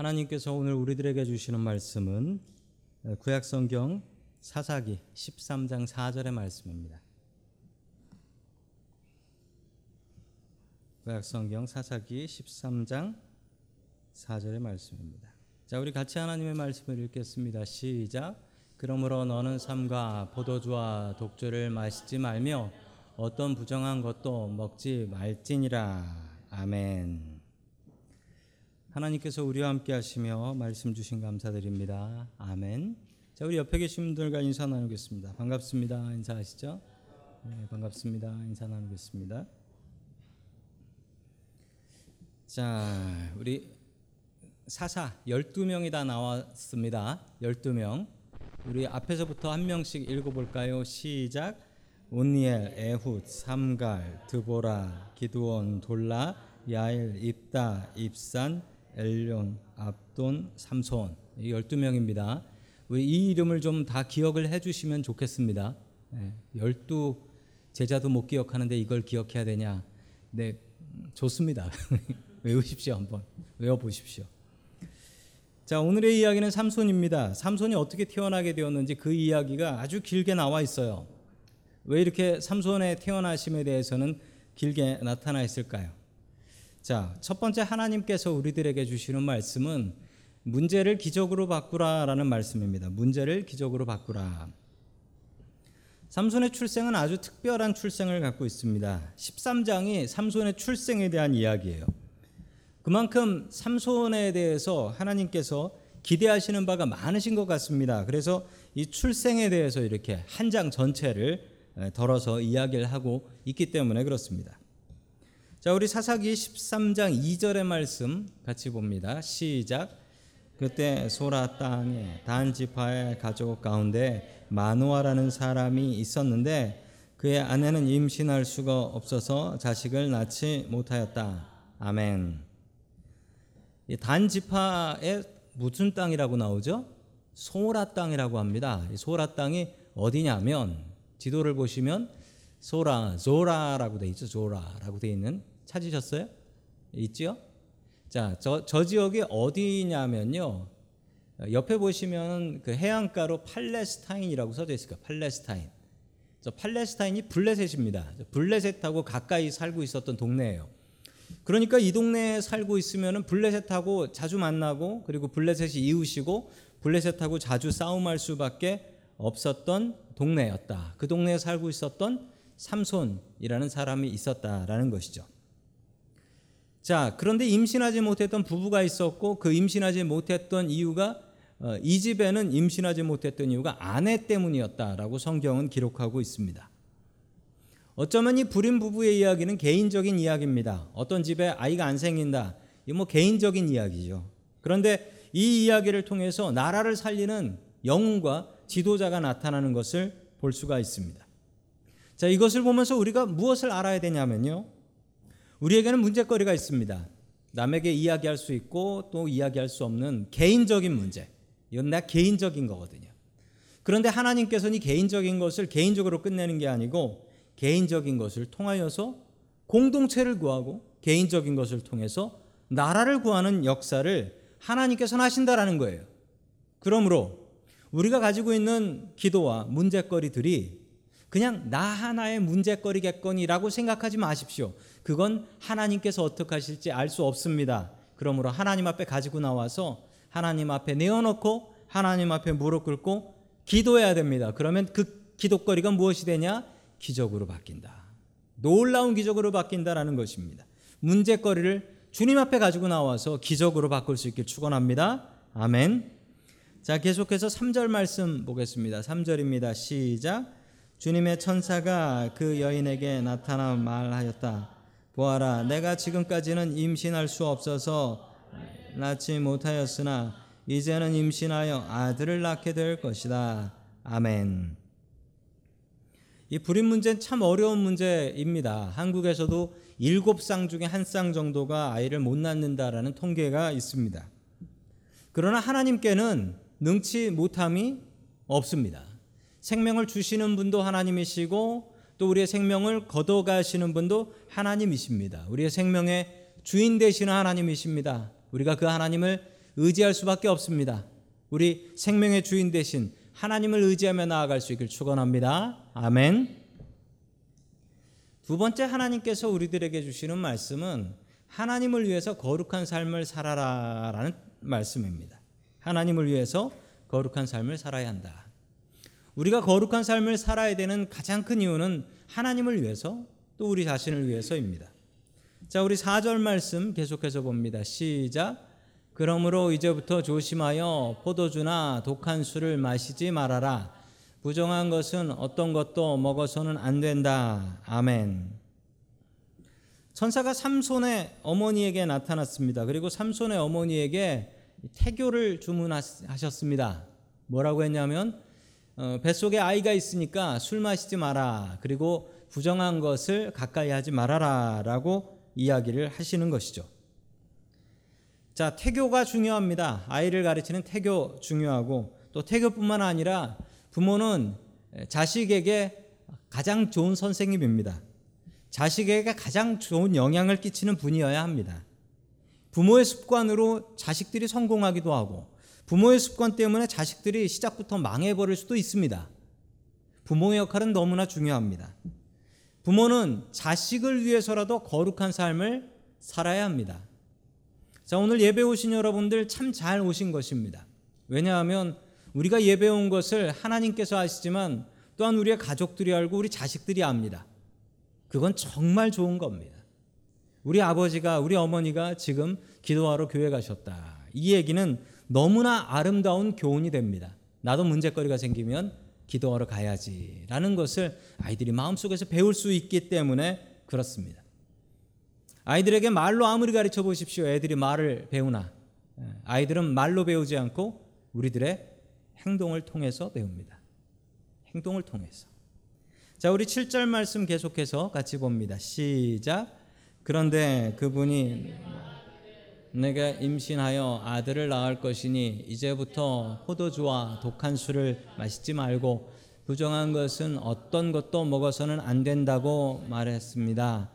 하나님께서 오늘 우리들에게 주시는 말씀은 구약 성경 사사기 13장 4절의 말씀입니다. 구약 성경 사사기 13장 4절의 말씀입니다. 자, 우리 같이 하나님의 말씀을 읽겠습니다. 시작. 그러므로 너는 삼과 포도주와 독주를 마시지 말며 어떤 부정한 것도 먹지 말지니라. 아멘. 하나님께서 우리와 함께 하시며 말씀 주신 감사드립니다. 아멘. 자, 우리 옆에 계신 분들과 인사 나누겠습니다. 반갑습니다. 인사하시죠? 네, 반갑습니다. 인사 나누겠습니다. 자, 우리 사사 12명이 다 나왔습니다. 12명. 우리 앞에서부터 한 명씩 읽어 볼까요? 시작. 온니엘, 에훗, 삼갈, 드보라, 기드온, 돌라, 야일, 입다, 입산, 엘론, 압돈, 삼손. 12명입니다. 우리 이 이름을 좀 다 기억을 해 주시면 좋겠습니다. 네, 12 제자도 못 기억하는데 이걸 기억해야 되냐? 네, 좋습니다. 외우십시오 한번 외워 보십시오. 자 오늘의 이야기는 삼손입니다. 삼손이 어떻게 태어나게 되었는지 그 이야기가 아주 길게 나와 있어요. 왜 이렇게 삼손의 태어나심에 대해서는 길게 나타나 있을까요? 자, 첫 번째 하나님께서 우리들에게 주시는 말씀은 문제를 기적으로 바꾸라라는 말씀입니다. 문제를 기적으로 바꾸라. 삼손의 출생은 아주 특별한 출생을 갖고 있습니다. 13장이 삼손의 출생에 대한 이야기예요. 그만큼 삼손에 대해서 하나님께서 기대하시는 바가 많으신 것 같습니다. 그래서 이 출생에 대해서 이렇게 한 장 전체를 덜어서 이야기를 하고 있기 때문에 그렇습니다. 자, 우리 사사기 13장 2절의 말씀 같이 봅니다. 시작. 그때 소라 땅에 단 지파의 가족 가운데 마누아라는 사람이 있었는데 그의 아내는 임신할 수가 없어서 자식을 낳지 못하였다. 아멘. 단 지파의 무슨 땅이라고 나오죠? 소라 땅이라고 합니다. 소라 땅이 어디냐면 지도를 보시면 소라, 조라라고 돼 있죠. 조라라고 돼 있는 찾으셨어요? 있지요? 자, 저, 저 지역이 어디냐면요. 옆에 보시면 그 해안가로 팔레스타인이라고 써져 있을 거예요. 팔레스타인. 저 팔레스타인이 블레셋입니다. 블레셋하고 가까이 살고 있었던 동네예요. 그러니까 이 동네에 살고 있으면 블레셋하고 자주 만나고 그리고 블레셋이 이웃이고 블레셋하고 자주 싸움할 수밖에 없었던 동네였다. 그 동네에 살고 있었던 삼손이라는 사람이 있었다라는 것이죠. 자, 그런데 임신하지 못했던 부부가 있었고 그 임신하지 못했던 이유가 어, 이 집에는 임신하지 못했던 이유가 아내 때문이었다라고 성경은 기록하고 있습니다. 어쩌면 이 불임 부부의 이야기는 개인적인 이야기입니다. 어떤 집에 아이가 안 생긴다. 이 뭐 개인적인 이야기죠. 그런데 이 이야기를 통해서 나라를 살리는 영웅과 지도자가 나타나는 것을 볼 수가 있습니다. 자, 이것을 보면서 우리가 무엇을 알아야 되냐면요. 우리에게는 문제거리가 있습니다. 남에게 이야기할 수 있고 또 이야기할 수 없는 개인적인 문제. 이건 내 개인적인 거거든요. 그런데 하나님께서는 이 개인적인 것을 개인적으로 끝내는 게 아니고 개인적인 것을 통하여서 공동체를 구하고 개인적인 것을 통해서 나라를 구하는 역사를 하나님께서 하신다라는 거예요. 그러므로 우리가 가지고 있는 기도와 문제거리들이 그냥 나 하나의 문제거리겠거니라고 생각하지 마십시오. 그건 하나님께서 어떻게 하실지 알 수 없습니다. 그러므로 하나님 앞에 가지고 나와서 하나님 앞에 내어놓고 하나님 앞에 무릎 꿇고 기도해야 됩니다. 그러면 그 기도거리가 무엇이 되냐? 기적으로 바뀐다. 놀라운 기적으로 바뀐다라는 것입니다. 문제거리를 주님 앞에 가지고 나와서 기적으로 바꿀 수 있길 축원합니다. 아멘. 자, 계속해서 3절 말씀 보겠습니다. 3절입니다. 시작. 주님의 천사가 그 여인에게 나타나 말하였다. 보아라, 내가 지금까지는 임신할 수 없어서 낳지 못하였으나 이제는 임신하여 아들을 낳게 될 것이다. 아멘. 이 불임 문제는 참 어려운 문제입니다. 한국에서도 일곱 쌍 중에 한 쌍 정도가 아이를 못 낳는다라는 통계가 있습니다. 그러나 하나님께는 능치 못함이 없습니다. 생명을 주시는 분도 하나님이시고 또 우리의 생명을 걷어가시는 분도 하나님이십니다. 우리의 생명의 주인 되시는 하나님이십니다. 우리가 그 하나님을 의지할 수밖에 없습니다. 우리 생명의 주인 대신 하나님을 의지하며 나아갈 수 있길 축원합니다. 아멘. 두 번째 하나님께서 우리들에게 주시는 말씀은 하나님을 위해서 거룩한 삶을 살아라라는 말씀입니다. 하나님을 위해서 거룩한 삶을 살아야 한다. 우리가 거룩한 삶을 살아야 되는 가장 큰 이유는 하나님을 위해서 또 우리 자신을 위해서입니다. 자, 우리 4절 말씀 계속해서 봅니다. 시작. 그러므로 이제부터 조심하여 포도주나 독한 술을 마시지 말아라. 부정한 것은 어떤 것도 먹어서는 안 된다. 아멘. 천사가 삼손의 어머니에게 나타났습니다. 그리고 삼손의 어머니에게 태교를 주문하셨습니다. 뭐라고 했냐면 어, 뱃속에 아이가 있으니까 술 마시지 마라. 그리고 부정한 것을 가까이 하지 말아라 라고 이야기를 하시는 것이죠. 자, 태교가 중요합니다. 아이를 가르치는 태교 중요하고 또 태교뿐만 아니라 부모는 자식에게 가장 좋은 선생님입니다. 자식에게 가장 좋은 영향을 끼치는 분이어야 합니다. 부모의 습관으로 자식들이 성공하기도 하고 부모의 습관 때문에 자식들이 시작부터 망해버릴 수도 있습니다. 부모의 역할은 너무나 중요합니다. 부모는 자식을 위해서라도 거룩한 삶을 살아야 합니다. 자, 오늘 예배 오신 여러분들 참 잘 오신 것입니다. 왜냐하면 우리가 예배 온 것을 하나님께서 아시지만 또한 우리의 가족들이 알고 우리 자식들이 압니다. 그건 정말 좋은 겁니다. 우리 아버지가 우리 어머니가 지금 기도하러 교회 가셨다. 이 얘기는 너무나 아름다운 교훈이 됩니다. 나도 문제거리가 생기면 기도하러 가야지라는 것을 아이들이 마음속에서 배울 수 있기 때문에 그렇습니다. 아이들에게 말로 아무리 가르쳐 보십시오. 애들이 말을 배우나 아이들은 말로 배우지 않고 우리들의 행동을 통해서 배웁니다. 행동을 통해서. 자, 우리 7절 말씀 계속해서 같이 봅니다. 시작. 그런데 그분이 내가 임신하여 아들을 낳을 것이니 이제부터 포도주와 독한 술을 마시지 말고 부정한 것은 어떤 것도 먹어서는 안 된다고 말했습니다.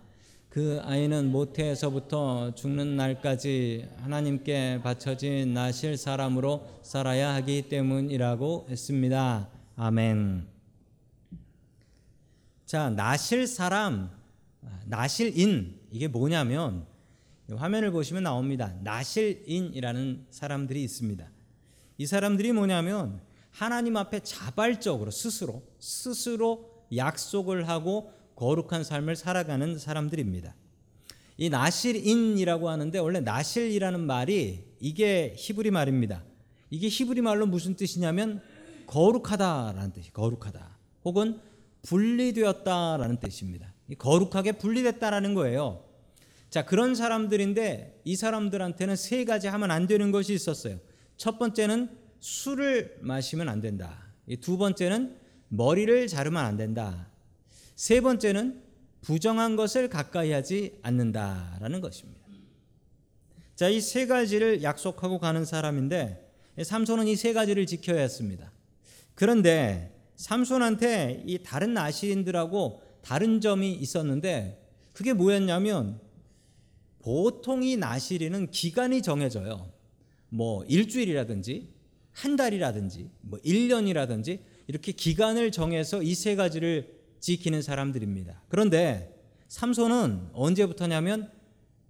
그 아이는 모태에서부터 죽는 날까지 하나님께 바쳐진 나실 사람으로 살아야 하기 때문이라고 했습니다. 아멘. 자, 나실 사람, 나실인 이게 뭐냐면 화면을 보시면 나옵니다. 나실인이라는 사람들이 있습니다. 이 사람들이 뭐냐면 하나님 앞에 자발적으로 스스로 스스로 약속을 하고 거룩한 삶을 살아가는 사람들입니다. 이 나실인이라고 하는데 원래 나실이라는 말이 이게 히브리 말입니다. 이게 히브리 말로 무슨 뜻이냐면 거룩하다라는 뜻이 거룩하다. 혹은 분리되었다라는 뜻입니다. 거룩하게 분리됐다라는 거예요. 자, 그런 사람들인데 이 사람들한테는 세 가지 하면 안 되는 것이 있었어요. 첫 번째는 술을 마시면 안 된다. 두 번째는 머리를 자르면 안 된다. 세 번째는 부정한 것을 가까이 하지 않는다라는 것입니다. 자, 이 세 가지를 약속하고 가는 사람인데 삼손은 이 세 가지를 지켜야 했습니다. 그런데 삼손한테 이 다른 나시인들하고 다른 점이 있었는데 그게 뭐였냐면 보통 이 나시리는 기간이 정해져요. 뭐 일주일이라든지 한 달이라든지 뭐 1년이라든지 이렇게 기간을 정해서 이 세 가지를 지키는 사람들입니다. 그런데 삼손은 언제부터냐면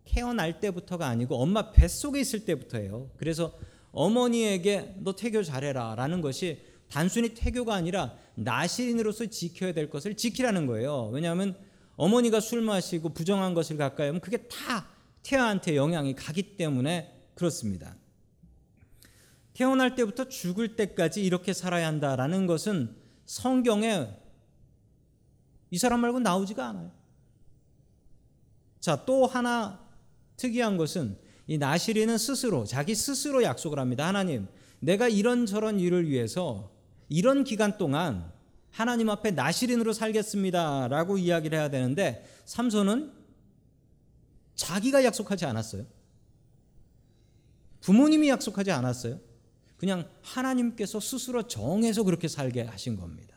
태어날 때부터가 아니고 엄마 뱃속에 있을 때부터예요. 그래서 어머니에게 너 태교 잘해라 라는 것이 단순히 태교가 아니라 나시인으로서 지켜야 될 것을 지키라는 거예요. 왜냐하면 어머니가 술 마시고 부정한 것을 가까이 하면 그게 다 태아한테 영향이 가기 때문에 그렇습니다. 태어날 때부터 죽을 때까지 이렇게 살아야 한다라는 것은 성경에 이 사람 말고 나오지가 않아요. 자, 또 하나 특이한 것은 이 나시리는 스스로 자기 스스로 약속을 합니다. 하나님, 내가 이런저런 일을 위해서 이런 기간 동안 하나님 앞에 나시린으로 살겠습니다라고 이야기를 해야 되는데 삼손은 자기가 약속하지 않았어요. 부모님이 약속하지 않았어요. 그냥 하나님께서 스스로 정해서 그렇게 살게 하신 겁니다.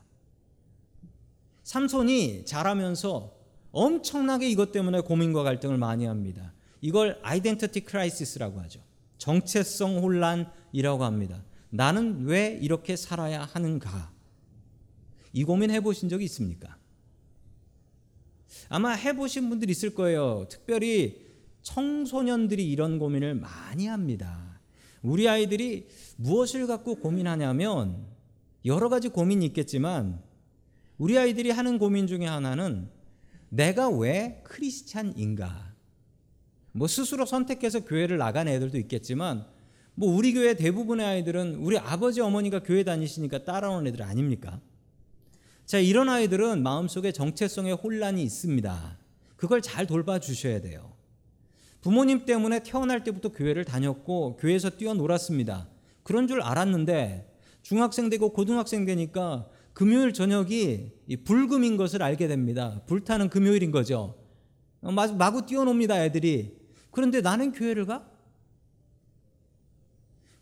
삼손이 자라면서 엄청나게 이것 때문에 고민과 갈등을 많이 합니다. 이걸 identity crisis라고 하죠. 정체성 혼란이라고 합니다. 나는 왜 이렇게 살아야 하는가? 이 고민 해보신 적이 있습니까? 아마 해보신 분들 있을 거예요. 특별히 청소년들이 이런 고민을 많이 합니다. 우리 아이들이 무엇을 갖고 고민하냐면 여러 가지 고민이 있겠지만 우리 아이들이 하는 고민 중에 하나는 내가 왜 크리스찬인가? 뭐 스스로 선택해서 교회를 나간 애들도 있겠지만 뭐 우리 교회 대부분의 아이들은 우리 아버지 어머니가 교회 다니시니까 따라오는 애들 아닙니까? 자, 이런 아이들은 마음속에 정체성의 혼란이 있습니다. 그걸 잘 돌봐 주셔야 돼요. 부모님 때문에 태어날 때부터 교회를 다녔고 교회에서 뛰어놀았습니다. 그런 줄 알았는데 중학생 되고 고등학생 되니까 금요일 저녁이 불금인 것을 알게 됩니다. 불타는 금요일인 거죠. 어, 마구 뛰어놉니다, 애들이. 그런데 나는 교회를 가?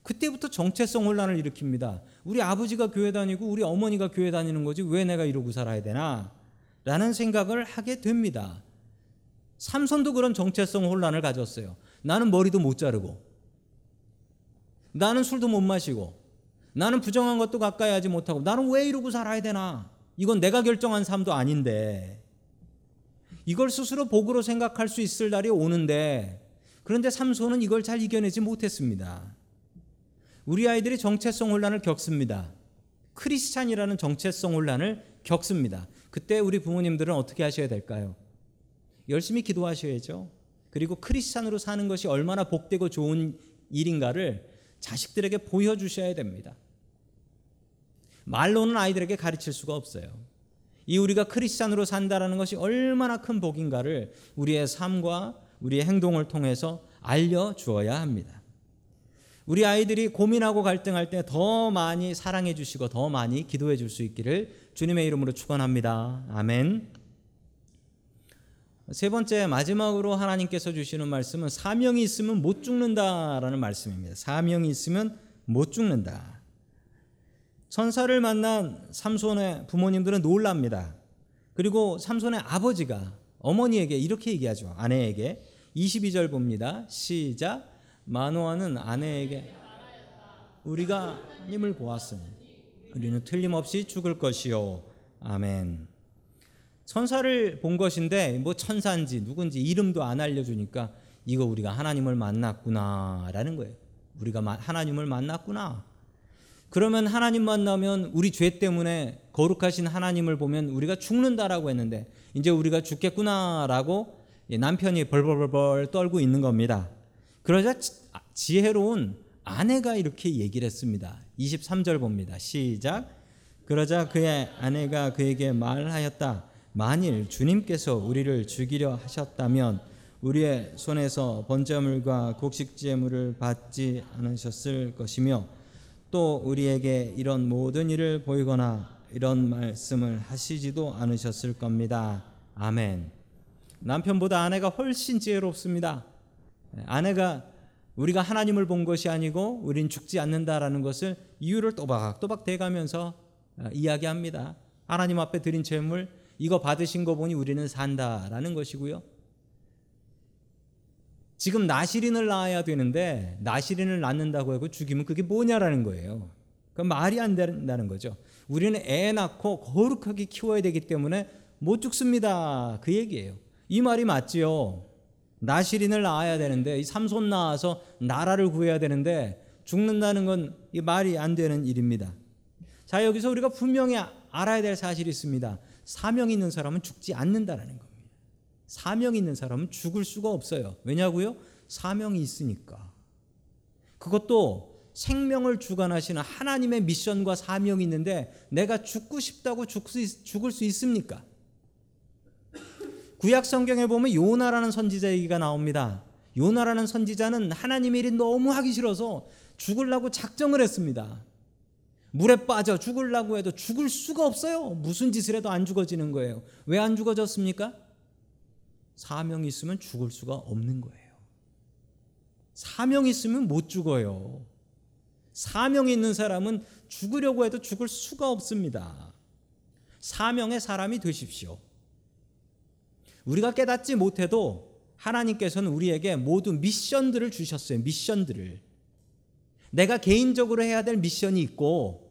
그때부터 정체성 혼란을 일으킵니다. 우리 아버지가 교회 다니고 우리 어머니가 교회 다니는 거지 왜 내가 이러고 살아야 되나? 라는 생각을 하게 됩니다. 삼손도 그런 정체성 혼란을 가졌어요. 나는 머리도 못 자르고, 나는 술도 못 마시고, 나는 부정한 것도 가까이 하지 못하고, 나는 왜 이러고 살아야 되나? 이건 내가 결정한 삶도 아닌데, 이걸 스스로 복으로 생각할 수 있을 날이 오는데, 그런데 삼손은 이걸 잘 이겨내지 못했습니다. 우리 아이들이 정체성 혼란을 겪습니다. 크리스찬이라는 정체성 혼란을 겪습니다. 그때 우리 부모님들은 어떻게 하셔야 될까요? 열심히 기도하셔야죠. 그리고 크리스찬으로 사는 것이 얼마나 복되고 좋은 일인가를 자식들에게 보여주셔야 됩니다. 말로는 아이들에게 가르칠 수가 없어요. 이 우리가 크리스찬으로 산다라는 것이 얼마나 큰 복인가를 우리의 삶과 우리의 행동을 통해서 알려 주어야 합니다. 우리 아이들이 고민하고 갈등할 때 더 많이 사랑해 주시고 더 많이 기도해 줄 수 있기를 주님의 이름으로 축원합니다. 아멘. 세 번째 마지막으로 하나님께서 주시는 말씀은 사명이 있으면 못 죽는다라는 말씀입니다. 사명이 있으면 못 죽는다. 천사를 만난 삼손의 부모님들은 놀랍니다. 그리고 삼손의 아버지가 어머니에게 이렇게 얘기하죠. 아내에게 22절 봅니다. 시작. 마노아는 아내에게 우리가 하나님을 보았으니 우리는 틀림없이 죽을 것이요. 아멘. 천사를 본 것인데 뭐 천사인지 누군지 이름도 안 알려주니까 이거 우리가 하나님을 만났구나라는 거예요. 우리가 하나님을 만났구나. 그러면 하나님 만나면 우리 죄 때문에 거룩하신 하나님을 보면 우리가 죽는다라고 했는데 이제 우리가 죽겠구나라고 남편이 벌벌벌벌 떨고 있는 겁니다. 그러자 아, 지혜로운 아내가 이렇게 얘기를 했습니다. 23절 봅니다. 시작. 그러자 그의 아내가 그에게 말하였다. 만일 주님께서 우리를 죽이려 하셨다면 우리의 손에서 번제물과 곡식제물을 받지 않으셨을 것이며 또 우리에게 이런 모든 일을 보이거나 이런 말씀을 하시지도 않으셨을 겁니다. 아멘. 남편보다 아내가 훨씬 지혜롭습니다. 아내가 우리가 하나님을 본 것이 아니고 우린 죽지 않는다라는 것을 이유를 또박또박 대가면서 어, 이야기합니다. 하나님 앞에 드린 제물 이거 받으신 거 보니 우리는 산다라는 것이고요. 지금 나시린을 낳아야 되는데 나시린을 낳는다고 하고 죽이면 그게 뭐냐라는 거예요. 그 말이 안 된다는 거죠. 우리는 애 낳고 거룩하게 키워야 되기 때문에 못 죽습니다. 그 얘기예요. 이 말이 맞지요. 나시린을 낳아야 되는데 이 삼손 낳아서 나라를 구해야 되는데 죽는다는 건 말이 안 되는 일입니다. 자 여기서 우리가 분명히 알아야 될 사실이 있습니다. 사명 있는 사람은 죽지 않는다라는 겁니다. 사명 있는 사람은 죽을 수가 없어요. 왜냐고요? 사명이 있으니까. 그것도 생명을 주관하시는 하나님의 미션과 사명이 있는데 내가 죽고 싶다고 죽을 수 있습니까? 구약 성경에 보면 요나라는 선지자 얘기가 나옵니다. 요나라는 선지자는 하나님의 일이 너무 하기 싫어서 죽으려고 작정을 했습니다. 물에 빠져 죽으려고 해도 죽을 수가 없어요. 무슨 짓을 해도 안 죽어지는 거예요. 왜 안 죽어졌습니까? 사명이 있으면 죽을 수가 없는 거예요. 사명이 있으면 못 죽어요. 사명이 있는 사람은 죽으려고 해도 죽을 수가 없습니다. 사명의 사람이 되십시오. 우리가 깨닫지 못해도 하나님께서는 우리에게 모든 미션들을 주셨어요. 미션들을. 내가 개인적으로 해야 될 미션이 있고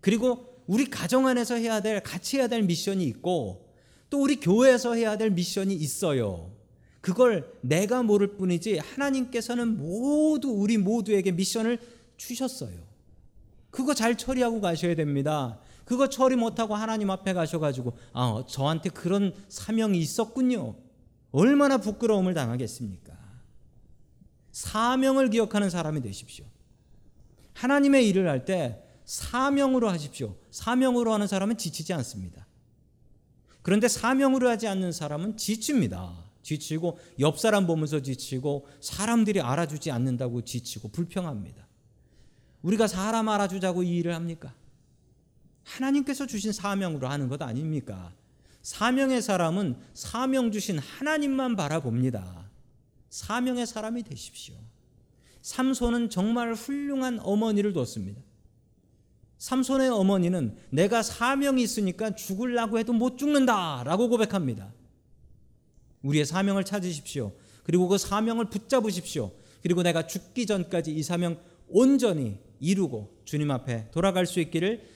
그리고 우리 가정 안에서 해야 될 같이 해야 될 미션이 있고 또 우리 교회에서 해야 될 미션이 있어요. 그걸 내가 모를 뿐이지 하나님께서는 모두 우리 모두에게 미션을 주셨어요. 그거 잘 처리하고 가셔야 됩니다. 그거 처리 못하고 하나님 앞에 가셔가지고 아 저한테 그런 사명이 있었군요. 얼마나 부끄러움을 당하겠습니까? 사명을 기억하는 사람이 되십시오. 하나님의 일을 할 때 사명으로 하십시오. 사명으로 하는 사람은 지치지 않습니다. 그런데 사명으로 하지 않는 사람은 지칩니다. 지치고 옆 사람 보면서 지치고 사람들이 알아주지 않는다고 지치고 불평합니다. 우리가 사람 알아주자고 이 일을 합니까? 하나님께서 주신 사명으로 하는 것 아닙니까? 사명의 사람은 사명 주신 하나님만 바라봅니다. 사명의 사람이 되십시오. 삼손은 정말 훌륭한 어머니를 뒀습니다. 삼손의 어머니는 내가 사명이 있으니까 죽으려고 해도 못 죽는다라고 고백합니다. 우리의 사명을 찾으십시오. 그리고 그 사명을 붙잡으십시오. 그리고 내가 죽기 전까지 이 사명 온전히 이루고 주님 앞에 돌아갈 수 있기를